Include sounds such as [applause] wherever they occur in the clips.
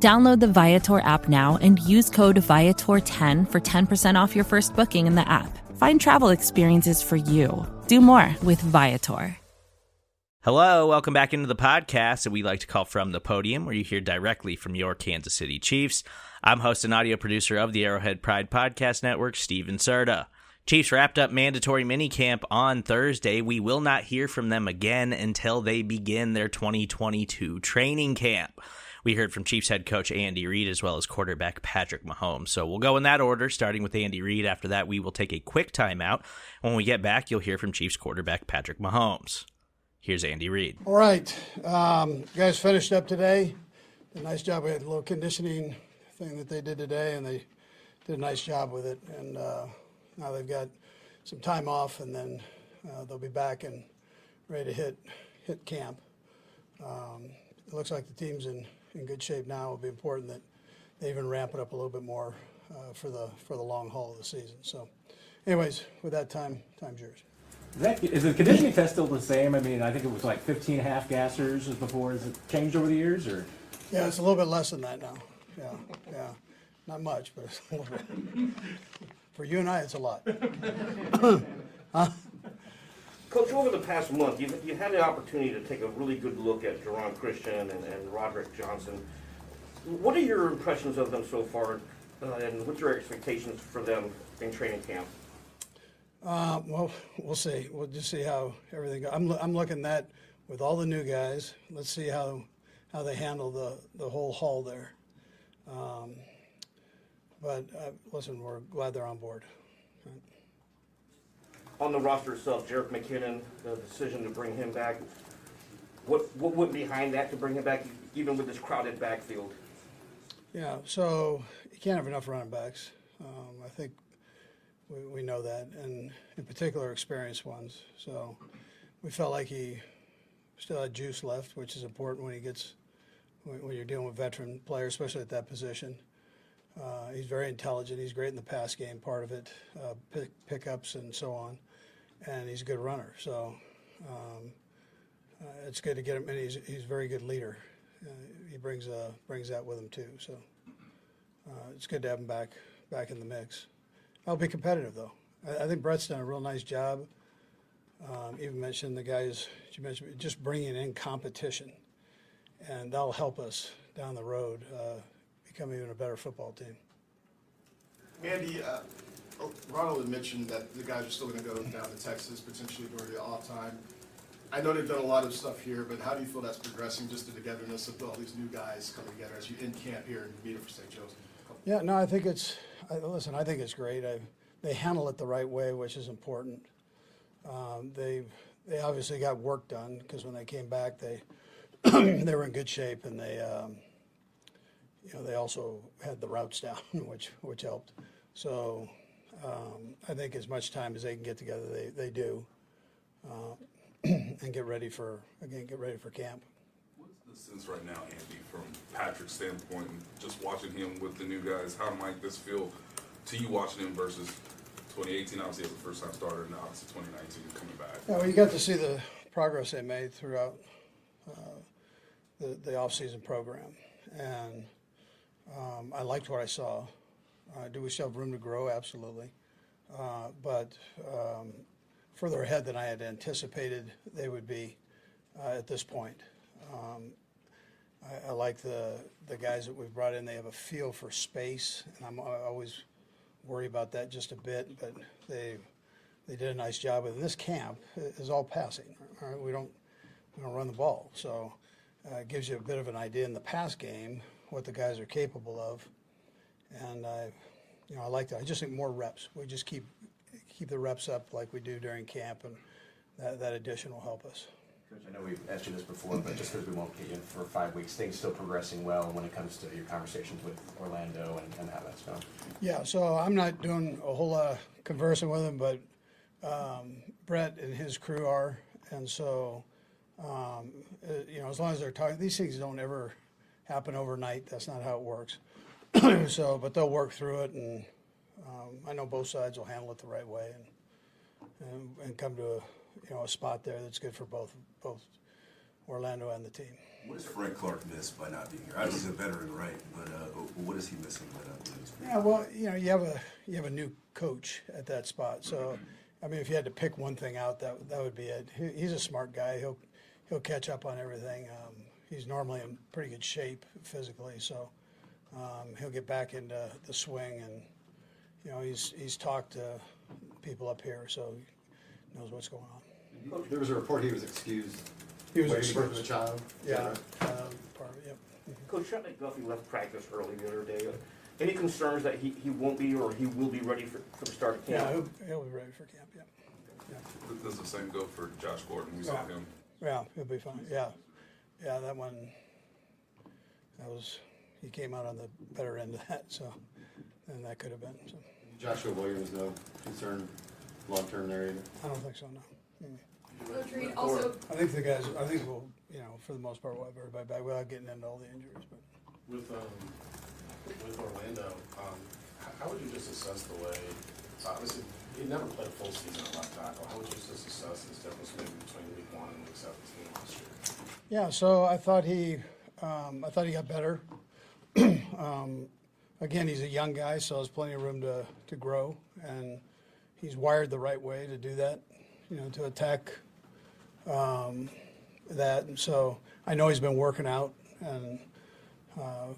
Download the Viator app now and use code Viator10 for 10% off your first booking in the app. Find travel experiences for you. Do more with Viator. Hello, welcome back into the podcast that we like to call From the Podium, where you hear directly from your Kansas City Chiefs. I'm host and audio producer of the Arrowhead Pride Podcast Network, Steven Serta. Chiefs wrapped up mandatory minicamp on Thursday. We will not hear from them again until they begin their 2022 training camp. We heard from Chiefs head coach Andy Reid as well as quarterback Patrick Mahomes. So we'll go in that order, starting with Andy Reid. After that, we will take a quick timeout. When we get back, you'll hear from Chiefs quarterback Patrick Mahomes. Here's Andy Reid. All right. Um, guys finished up today. Did a nice job. We had a little conditioning thing that they did today, and they did a nice job with it. And uh, now they've got some time off, and then uh, they'll be back and ready to hit hit camp. Um, it looks like the team's in, in good shape now. It'll be important that they even ramp it up a little bit more uh, for the for the long haul of the season. So, anyways, with that time, time's yours. Is, that, is the conditioning test still the same? I mean, I think it was like 15 half gassers before. Has it changed over the years, or? Yeah, it's a little bit less than that now. Yeah, yeah, not much, but it's a little bit. For you and I, it's a lot. [laughs] huh? Coach, over the past month, you've, you had the opportunity to take a really good look at Geron Christian and, and Roderick Johnson. What are your impressions of them so far, uh, and what's your expectations for them in training camp? Uh, well, we'll see. We'll just see how everything goes. I'm, I'm looking at with all the new guys. Let's see how how they handle the, the whole haul there. Um, but uh, listen, we're glad they're on board. On the roster itself, Jerick McKinnon, the decision to bring him back. What what went behind that to bring him back, even with this crowded backfield? Yeah, so you can't have enough running backs. Um, I think we, we know that, and in particular, experienced ones. So we felt like he still had juice left, which is important when he gets when, when you're dealing with veteran players, especially at that position. Uh, he's very intelligent. He's great in the pass game part of it, uh, pick, pickups and so on, and he's a good runner. So um, uh, it's good to get him, and he's he's a very good leader. Uh, he brings uh, brings that with him too. So uh, it's good to have him back back in the mix. I'll be competitive though. I, I think Brett's done a real nice job. Um, even mentioned the guys you mentioned, just bringing in competition, and that'll help us down the road uh, become even a better football team. Andy, Ronald had mentioned that the guys are still going to go down to Texas potentially during the off time. I know they've done a lot of stuff here, but how do you feel that's progressing, just the togetherness of all these new guys coming together as you in camp here and meet up for St. Joe's? Yeah, no, I think it's, I, listen, I think it's great. I, they handle it the right way, which is important. Um, they, they obviously got work done because when they came back, they, [clears throat] they were in good shape and they, um, you know, they also had the routes down, [laughs] which, which helped. So um, I think as much time as they can get together, they, they do. Uh, [clears throat] and get ready for, again, get ready for camp. What's the sense right now, Andy, from Patrick's standpoint, and just watching him with the new guys? How might this feel to you watching him versus 2018, obviously as a first time starter, and it's 2019 coming back? Yeah, well, you got to see the progress they made throughout uh, the, the off-season program, and um, I liked what I saw. Uh, do we still have room to grow? Absolutely, uh, but um, further ahead than I had anticipated they would be uh, at this point. Um, I, I, like the the guys that we've brought in. They have a feel for space, and I'm I always worry about that just a bit. But they they did a nice job with it. This camp is all passing. Right? We don't we don't run the ball, so uh, it gives you a bit of an idea in the pass game what the guys are capable of. And I, you know, I like that. I just think more reps. We just keep keep the reps up like we do during camp, and that, that addition will help us. Coach, I know we've asked you this before, but just because we won't get you in for five weeks, things still progressing well when it comes to your conversations with Orlando and, and how that's going? Yeah, so I'm not doing a whole lot of conversing with him, but um, Brett and his crew are, and so um, uh, you know, as long as they're talking, these things don't ever happen overnight. That's not how it works. [clears throat] so, but they'll work through it, and um, I know both sides will handle it the right way, and and, and come to a you know a spot there that's good for both both Orlando and the team. What does Frank Clark miss by not being here? Obviously, he's a veteran, right? But uh, what is he missing by not being here? Yeah, well, you know, you have a you have a new coach at that spot. So, I mean, if you had to pick one thing out, that that would be it. He, he's a smart guy. He'll he'll catch up on everything. Um, he's normally in pretty good shape physically, so um, he'll get back into the swing. And you know, he's he's talked to people up here, so he knows what's going on. There was a report he was excused. He was waiting for excused. the child. Is that Yeah, right? um, part of it, yep. Coach Sean McDuffie left practice early the other day. Any concerns that he, he won't be or he will be ready for, for the start of Yeah, camp? he'll, he'll be ready for camp. Yeah, Does the same go for Josh Gordon? We saw Yeah. him. yeah, he'll be fine. Yeah, yeah, that one. That was he came out on the better end of that, so than that could have been. So Joshua Williams, no concern long-term there either. I don't think so. No. Mm. Coach also, I think the guys. I think we'll, you know, for the most part, we'll have everybody back without getting into all the injuries. But With, um, with Orlando, um, h- how would you just assess the way, obviously, he never played a full season at left tackle. How would you just assess this difference maybe between week one and week seventeen last year? yeah, so I thought he, um, I thought he got better. [clears throat] um, again, he's a young guy, so there's plenty of room to to grow, and he's wired the right way to do that. You know, to attack um, that. And so I know he's been working out and uh,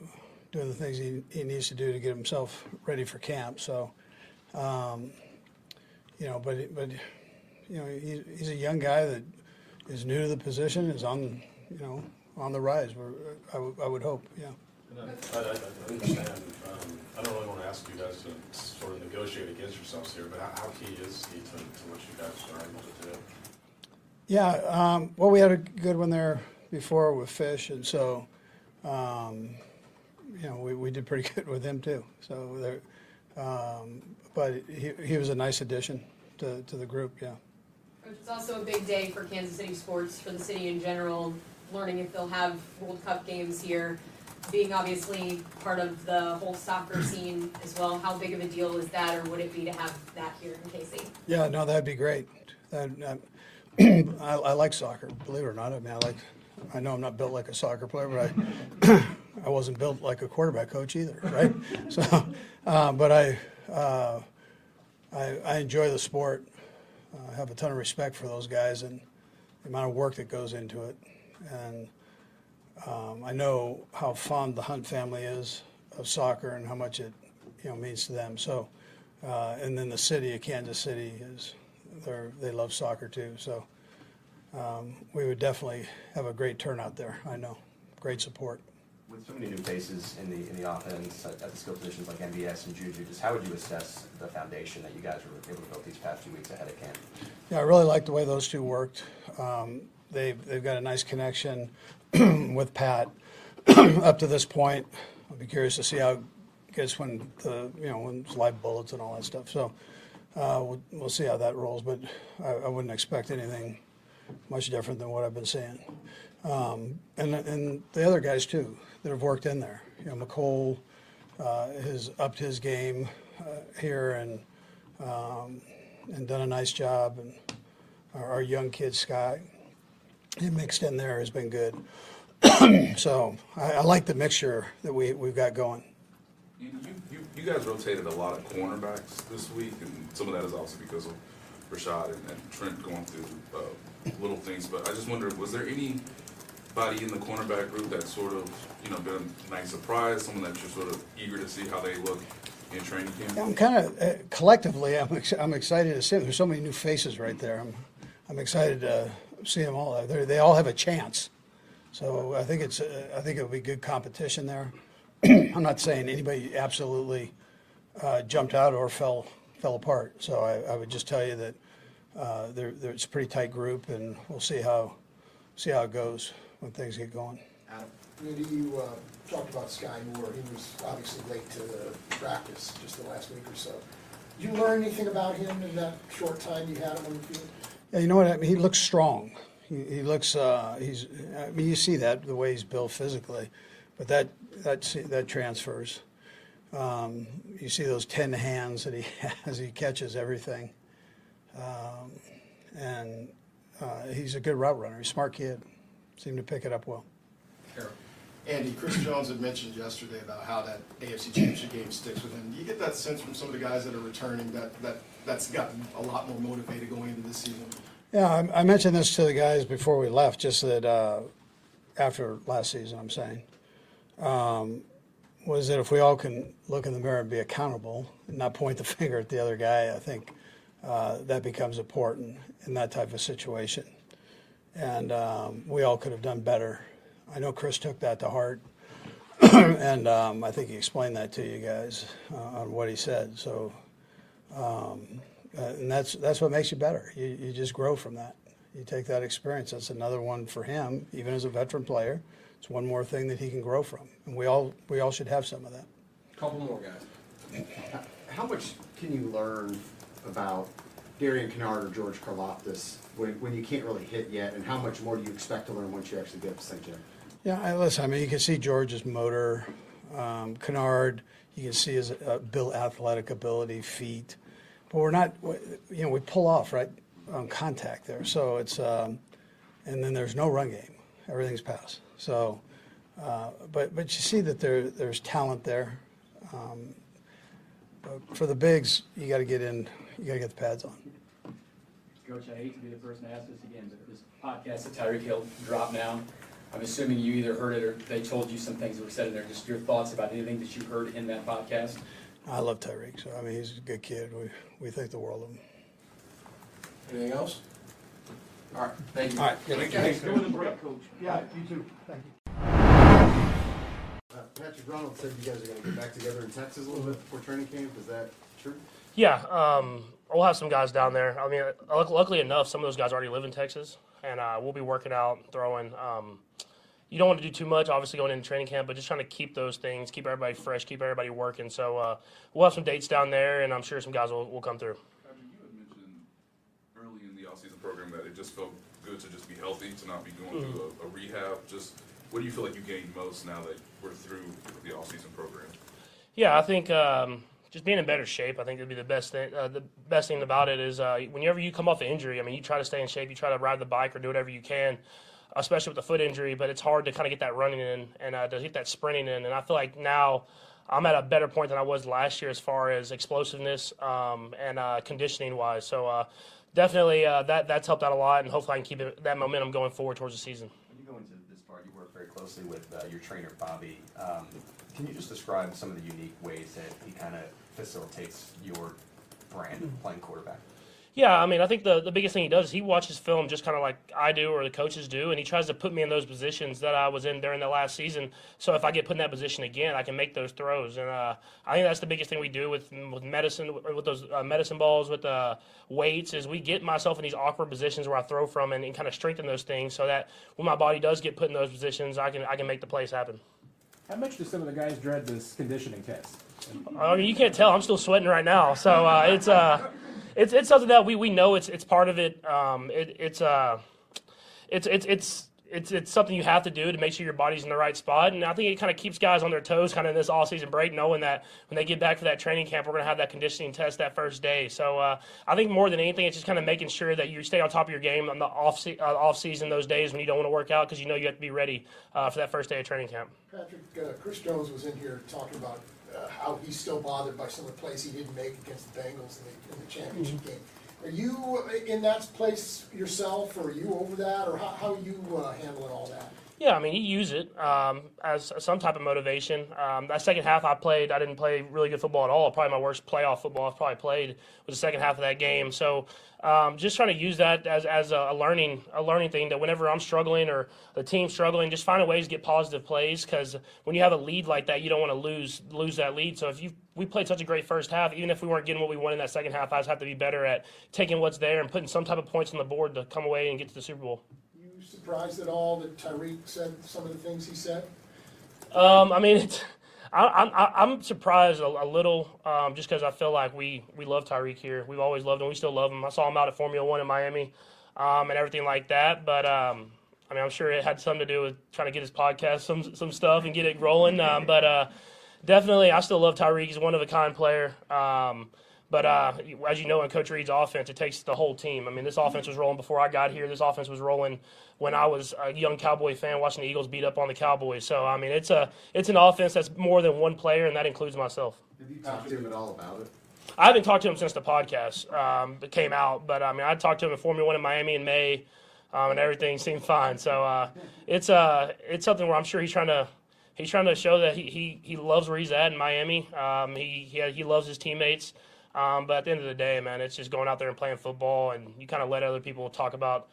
doing the things he, he needs to do to get himself ready for camp. So, um, you know, but but you know, he, he's a young guy that is new to the position, is on you know on the rise. I, I would hope, yeah. And I, I, I understand, um, I don't really want to ask you guys to sort of negotiate against yourselves here, but how, how key is he to, to what you guys are able to do? Yeah, um, well, we had a good one there before with Fish, and so, um, you know, we, we did pretty [laughs] good with him too. So there, um, but he, he was a nice addition to, to the group, yeah. Coach, it's also a big day for Kansas City sports, for the city in general, learning if they'll have World Cup games here, being obviously part of the whole soccer scene as well. How big of a deal is that, or would it be to have that here in KC? Yeah, no, that'd be great. [clears throat] I, I like soccer, believe it or not. I mean, I like. I know I'm not built like a soccer player, but I, [clears throat] I wasn't built like a quarterback coach either, right? [laughs] so, uh, but I, uh, I, I enjoy the sport. I have a ton of respect for those guys and the amount of work that goes into it, and um, I know how fond the Hunt family is of soccer and how much it, you know, means to them. So, uh, and then the city of Kansas City is, they love soccer too. So, um, we would definitely have a great turnout there. I know, great support. With so many new faces in the in the offense at, at the skill positions like MVS and Juju, just how would you assess the foundation that you guys were able to build these past few weeks ahead of camp? Yeah, I really like the way those two worked. Um, they've, they've got a nice connection [clears throat] with Pat [clears throat] up to this point. I'll be curious to see how it gets when the, you know, when it's live bullets and all that stuff. So uh, we'll, we'll see how that rolls, but I, I wouldn't expect anything much different than what I've been seeing. Um, and, and the other guys too that have worked in there. You know, Mecole uh, has upped his game uh, here and um, and done a nice job. And our, our young kid Scott, he mixed in there has been good. [clears throat] so I, I like the mixture that we we've got going. You, you, you, you guys rotated a lot of cornerbacks this week, and some of that is also because of Rashad and, and Trent going through uh, little things. But I just wonder, was there anybody in the cornerback group that sort of, you know, been a nice surprise, someone that you're sort of eager to see how they look in training camp? I'm kind of uh, collectively, I'm, ex- I'm excited to see them. There's so many new faces right there. I'm, I'm excited to see them all. They're, they all have a chance. So I think it's, uh, I think it'll be good competition there. [clears throat] I'm not saying anybody absolutely uh, jumped out or fell fell apart. So I, I would just tell you that uh, there, there, it's a pretty tight group, and we'll see how see how it goes when things get going. Adam, Randy, you uh, talked about Skyy Moore. He was obviously late to the practice just the last week or so. Did you learn anything about him in that short time you had him on the field? Yeah, you know what? I mean, he looks strong. He, he looks. Uh, he's. I mean, you see that the way he's built physically, but that that that transfers. Um, you see those ten hands that he [laughs] has. He catches everything, um, and uh, he's a good route runner. He's a smart kid. Seemed to pick it up well. Andy, Chris Jones had mentioned yesterday about how that AFC Championship game sticks with him. Do you get that sense from some of the guys that are returning that, that that's gotten a lot more motivated going into this season? Yeah, I, I mentioned this to the guys before we left, just that uh, after last season, I'm saying, um, was that if we all can look in the mirror and be accountable and not point the [laughs] finger at the other guy, I think uh, that becomes important in that type of situation. And um, we all could have done better. I know Chris took that to heart, [clears throat] and um, I think he explained that to you guys uh, on what he said. So, um, uh, and that's that's what makes you better. You, you just grow from that. You take that experience. That's another one for him, even as a veteran player. It's one more thing that he can grow from, and we all we all should have some of that. Couple more guys. How much can you learn about Darian Kinnard or George Karlaftis when, when you can't really hit yet, and how much more do you expect to learn once you actually get up to St. Joe? Yeah, I, listen. I mean, you can see George's motor, um, Kinnard. You can see his uh, athletic ability, feet. But we're not. You know, we pull off right on contact there. So it's, um, and then there's no run game. Everything's pass. So, uh, but but you see that there there's talent there. Um, but for the bigs, you got to get in. You got to get the pads on. Coach, I hate to be the person to ask this again, but this podcast that Tyreek Hill dropped now, I'm assuming you either heard it or they told you some things that were said in there. Just your thoughts about anything that you heard in that podcast. I love Tyreek. So I mean, he's a good kid. We we think the world of him. Anything else? All right, thank you. All right, Thank you. Thanks. Go to the break, Coach. Yeah, you too. Thank you. Uh, Patrick Ronald said you guys are going to get back together in Texas a little bit before training camp. Is that true? Yeah, um, we'll have some guys down there. I mean, luckily enough, some of those guys already live in Texas, and uh, we'll be working out, throwing. Um, you don't want to do too much, obviously, going into training camp, but just trying to keep those things, keep everybody fresh, keep everybody working. So uh, we'll have some dates down there, and I'm sure some guys will, will come through. Patrick, you had mentioned early in the offseason program that it just felt good to just be healthy, to not be going through a, a rehab. Just what do you feel like you gained most now that we're through the offseason program? Yeah, I think um, just being in better shape. I think would be the best thing. Uh, the best thing about it is uh, whenever you come off an injury, I mean, you try to stay in shape. You try to ride the bike or do whatever you can, especially with the foot injury. But it's hard to kind of get that running in and uh, to get that sprinting in. And I feel like now I'm at a better point than I was last year as far as explosiveness um, and uh, conditioning wise. So uh, definitely uh, that that's helped out a lot, and hopefully I can keep it, that momentum going forward towards the season. When you go into this part, you work very closely with your trainer, Bobby. Um, can you just describe some of the unique ways that he kind of facilitates your brand of playing quarterback? Yeah, I mean, I think the, the biggest thing he does is he watches film just kind of like I do or the coaches do, and he tries to put me in those positions that I was in during the last season. So if I get put in that position again, I can make those throws. And uh, I think that's the biggest thing we do with with medicine, with those uh, medicine balls, with uh, weights, is we get myself in these awkward positions where I throw from and, and kind of strengthen those things so that when my body does get put in those positions, I can I can make the plays happen. How much do some of the guys dread this conditioning test? I mean, you can't tell. I'm still sweating right now, so uh, it's uh, it's it's something that we, we know it's it's part of it. Um, it it's uh, it's it's it's. It's, it's something you have to do to make sure your body's in the right spot, and I think it kind of keeps guys on their toes, kind of in this all-season break, knowing that when they get back for that training camp, we're going to have that conditioning test that first day. So uh, I think more than anything, it's just kind of making sure that you stay on top of your game on the off se- uh, off season those days when you don't want to work out because you know you have to be ready uh, for that first day of training camp. Patrick, uh, Chris Jones was in here talking about uh, how he's still bothered by some of the plays he didn't make against the Bengals in the, in the championship game. Are you in that place yourself, or are you over that, or how, how are you uh, handling all that? Yeah, I mean, you use it um, as some type of motivation. Um, that second half, I played. I didn't play really good football at all. Probably my worst playoff football I've probably played was the second half of that game. So, um, just trying to use that as, as a learning a learning thing. That whenever I'm struggling or the team's struggling, just finding ways to get positive plays. Because when you have a lead like that, you don't want to lose lose that lead. So if you we played such a great first half, even if we weren't getting what we wanted in that second half, I just have to be better at taking what's there and putting some type of points on the board to come away and get to the Super Bowl. You surprised at all that Tyreek said some of the things he said? Um, I mean, [laughs] it's, I, I'm surprised a, a little, um, just because I feel like we we love Tyreek here. We've always loved him. We still love him. I saw him out at Formula One in Miami, um, and everything like that. But um, I mean, I'm sure it had something to do with trying to get his podcast some some stuff and get it rolling. Um, but uh, definitely, I still love Tyreek. He's one of a kind player. But uh, as you know, in Coach Reid's offense, it takes the whole team. I mean, this offense was rolling before I got here. This offense was rolling when I was a young Cowboy fan watching the Eagles beat up on the Cowboys. So I mean, it's a it's an offense that's more than one player, and that includes myself. Have you talked to him at all about it? I haven't talked to him since the podcast um, came out, but I mean, I talked to him in Formula One in Miami in May, um, and everything seemed fine. So uh, it's uh, it's something where I'm sure he's trying to he's trying to show that he he, he loves where he's at in Miami. Um, he he he loves his teammates. Um, but at the end of the day, man, it's just going out there and playing football, and you kind of let other people talk about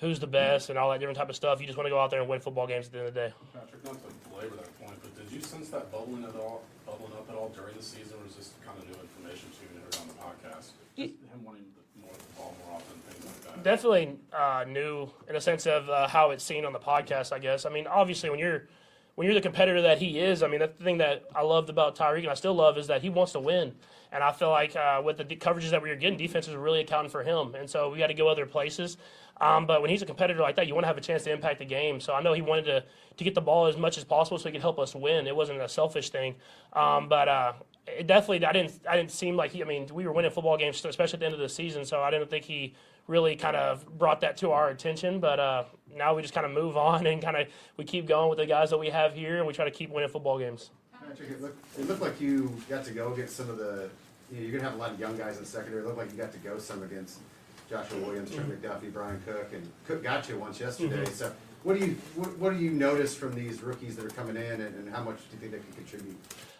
who's the best and all that different type of stuff. You just want to go out there and win football games at the end of the day. Patrick, not to belabor that point, but did you sense that bubbling at all, bubbling up at all during the season, or was this kind of new information to you and heard on the podcast? Just him wanting more the ball more often, things like that. Definitely uh, new in a sense of uh, how it's seen on the podcast. I guess. I mean, obviously, when you're when you're the competitor that he is, I mean, that's the thing that I loved about Tyreek, and I still love, is that he wants to win. And I feel like uh, with the de- coverages that we were getting, defenses were really accounting for him. And so we got to go other places. Um, but when he's a competitor like that, you want to have a chance to impact the game. So I know he wanted to, to get the ball as much as possible so he could help us win. It wasn't a selfish thing. Um, but uh, it definitely, I didn't, I didn't seem like he, I mean, we were winning football games, especially at the end of the season. So I didn't think he really kind of brought that to our attention. But uh, now we just kind of move on and kind of we keep going with the guys that we have here, and we try to keep winning football games. Patrick, it looked, it looked like you got to go against some of the, you know, you're gonna have a lot of young guys in the secondary. It looked like you got to go some against Joshua Williams, Trent McDuffie, Bryan Cook, and Cook got you once yesterday. Mhm. So what do you, what, what do you notice from these rookies that are coming in and, and how much do you think they can contribute?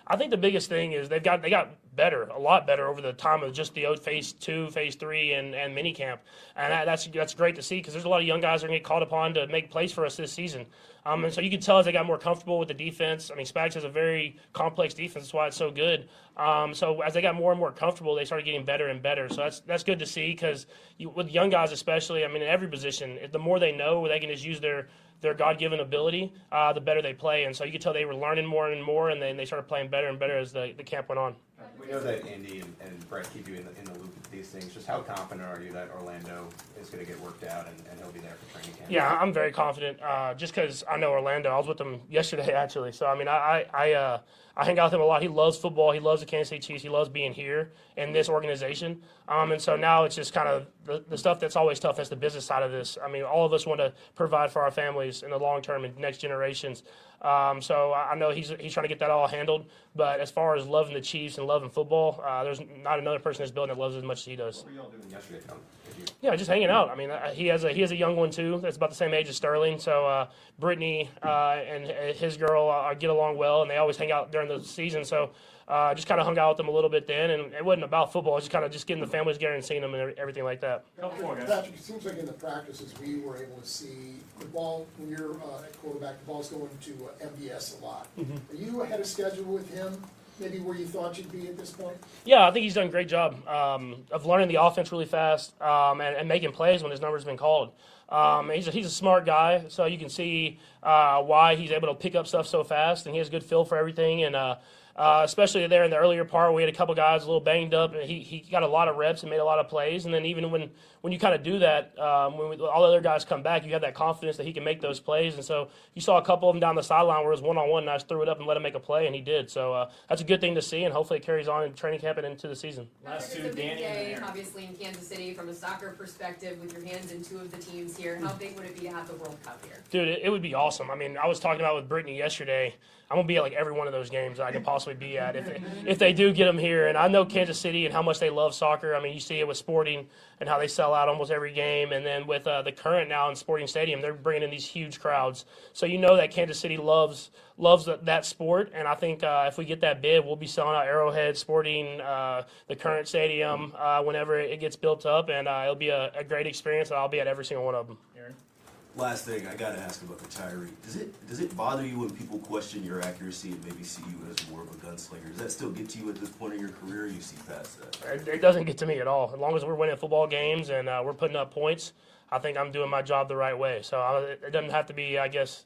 I think the biggest thing is they've got they got better, a lot better over the time of just the phase two, phase three, and and mini camp, and that, that's that's great to see because there's a lot of young guys that are going to get called upon to make plays for us this season, um, and so you can tell as they got more comfortable with the defense. I mean, Spags has a very complex defense, that's why it's so good. Um, so as they got more and more comfortable, they started getting better and better. So that's that's good to see because with young guys especially, I mean, in every position, the more they know, where they can just use their their God-given ability, uh, the better they play. And so you could tell they were learning more and more, and then they started playing better and better as the, the camp went on. We know that Andy and, and Brett keep you in the, in the loop with these things. Just how confident are you that Orlando is going to get worked out and, and he'll be there for training camp? Yeah, I'm very confident. Uh, just because I know Orlando, I was with him yesterday [laughs] actually. So I mean, I I uh, I hang out with him a lot. He loves football. He loves the Kansas City Chiefs. He loves being here in this organization. Um, and so now it's just kind of the, the stuff that's always tough. That's the business side of this. I mean, all of us want to provide for our families in the long term and next generations. Um, so I know he's he's trying to get that all handled. But as far as loving the Chiefs and loving football, uh, there's not another person in this building that loves it as much as he does. What were y'all doing yesterday? If you- Yeah, just hanging out. I mean, uh, he has a he has a young one too. That's about the same age as Sterling. So uh, Brittany uh, and uh, his girl uh, get along well, and they always hang out during the season. So uh, just kind of hung out with them a little bit then, and it wasn't about football. It's just kind of just getting the families together and seeing them and everything like that. Patrick, it seems like in the practices, we were able to see the ball, when you're uh, at quarterback, the ball's going to uh, MVS a lot. Mhm. Are you ahead of schedule with him, maybe where you thought you'd be at this point? Yeah, I think he's done a great job um, of learning the offense really fast um, and, and making plays when his number's been called. Um, he's, a, he's a smart guy, so you can see uh, why he's able to pick up stuff so fast, and he has a good feel for everything. And uh, uh, especially there in the earlier part, we had a couple guys a little banged up, and he, he got a lot of reps and made a lot of plays. And then even when, when you kind of do that, um, when we, all the other guys come back, you have that confidence that he can make those plays. And so you saw a couple of them down the sideline where it was one on one, and I just threw it up and let him make a play, and he did. So uh, that's a good thing to see, and hopefully it carries on in training camp and into the season. Last two, big day, obviously in Kansas City, from a soccer perspective, with your hands in two of the teams here. How big would it be to have the World Cup here? Dude, it, it would be awesome. I mean, I was talking about with Brittany yesterday. I'm gonna be at like every one of those games I could possibly be at if if they do get them here. And I know Kansas City and how much they love soccer. I mean, you see it with Sporting and how they sell out almost every game. And then with uh, the current now in Sporting Stadium, they're bringing in these huge crowds. So you know that Kansas City loves loves that, sport. And I think uh, if we get that bid, we'll be selling out Arrowhead, Sporting, uh, the current stadium uh, whenever it gets built up, and uh, it'll be a, a great experience. And I'll be at every single one of them. Last thing, I gotta ask about the Tyree. Does it does it bother you when people question your accuracy and maybe see you as more of a gunslinger? Does that still get to you at this point in your career? Or you see past that? It, it doesn't get to me at all. As long as we're winning football games and uh, we're putting up points, I think I'm doing my job the right way. So I, it doesn't have to be, I guess,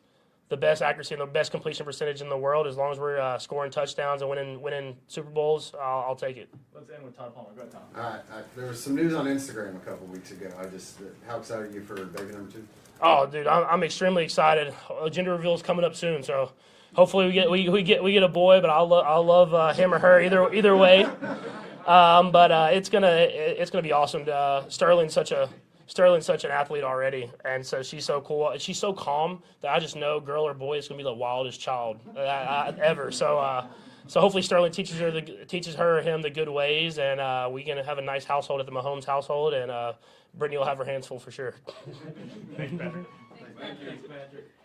the best accuracy and the best completion percentage in the world. As long as we're uh, scoring touchdowns and winning winning Super Bowls, I'll, I'll take it. Let's end with Todd Palmer. Go ahead, Tom. All right, I, there was some news on Instagram a couple weeks ago. I just, how excited are you for baby number two? Oh, dude, I'm, I'm extremely excited. Uh, Gender reveal is coming up soon, so hopefully we get we, we get we get a boy. But I'll lo- I'll love uh, him or her either either way. [laughs] Um, but uh, it's gonna it's gonna be awesome. To, uh, Sterling's such a Sterling's such an athlete already, and so she's so cool. She's so calm that I just know, girl or boy, is gonna be the wildest child uh, uh, ever. So. Uh, so hopefully Sterling teaches her the, teaches her or him the good ways, and uh, we can have a nice household at the Mahomes household, and uh, Brittany will have her hands full for sure. Thanks, Patrick. Thanks, Patrick.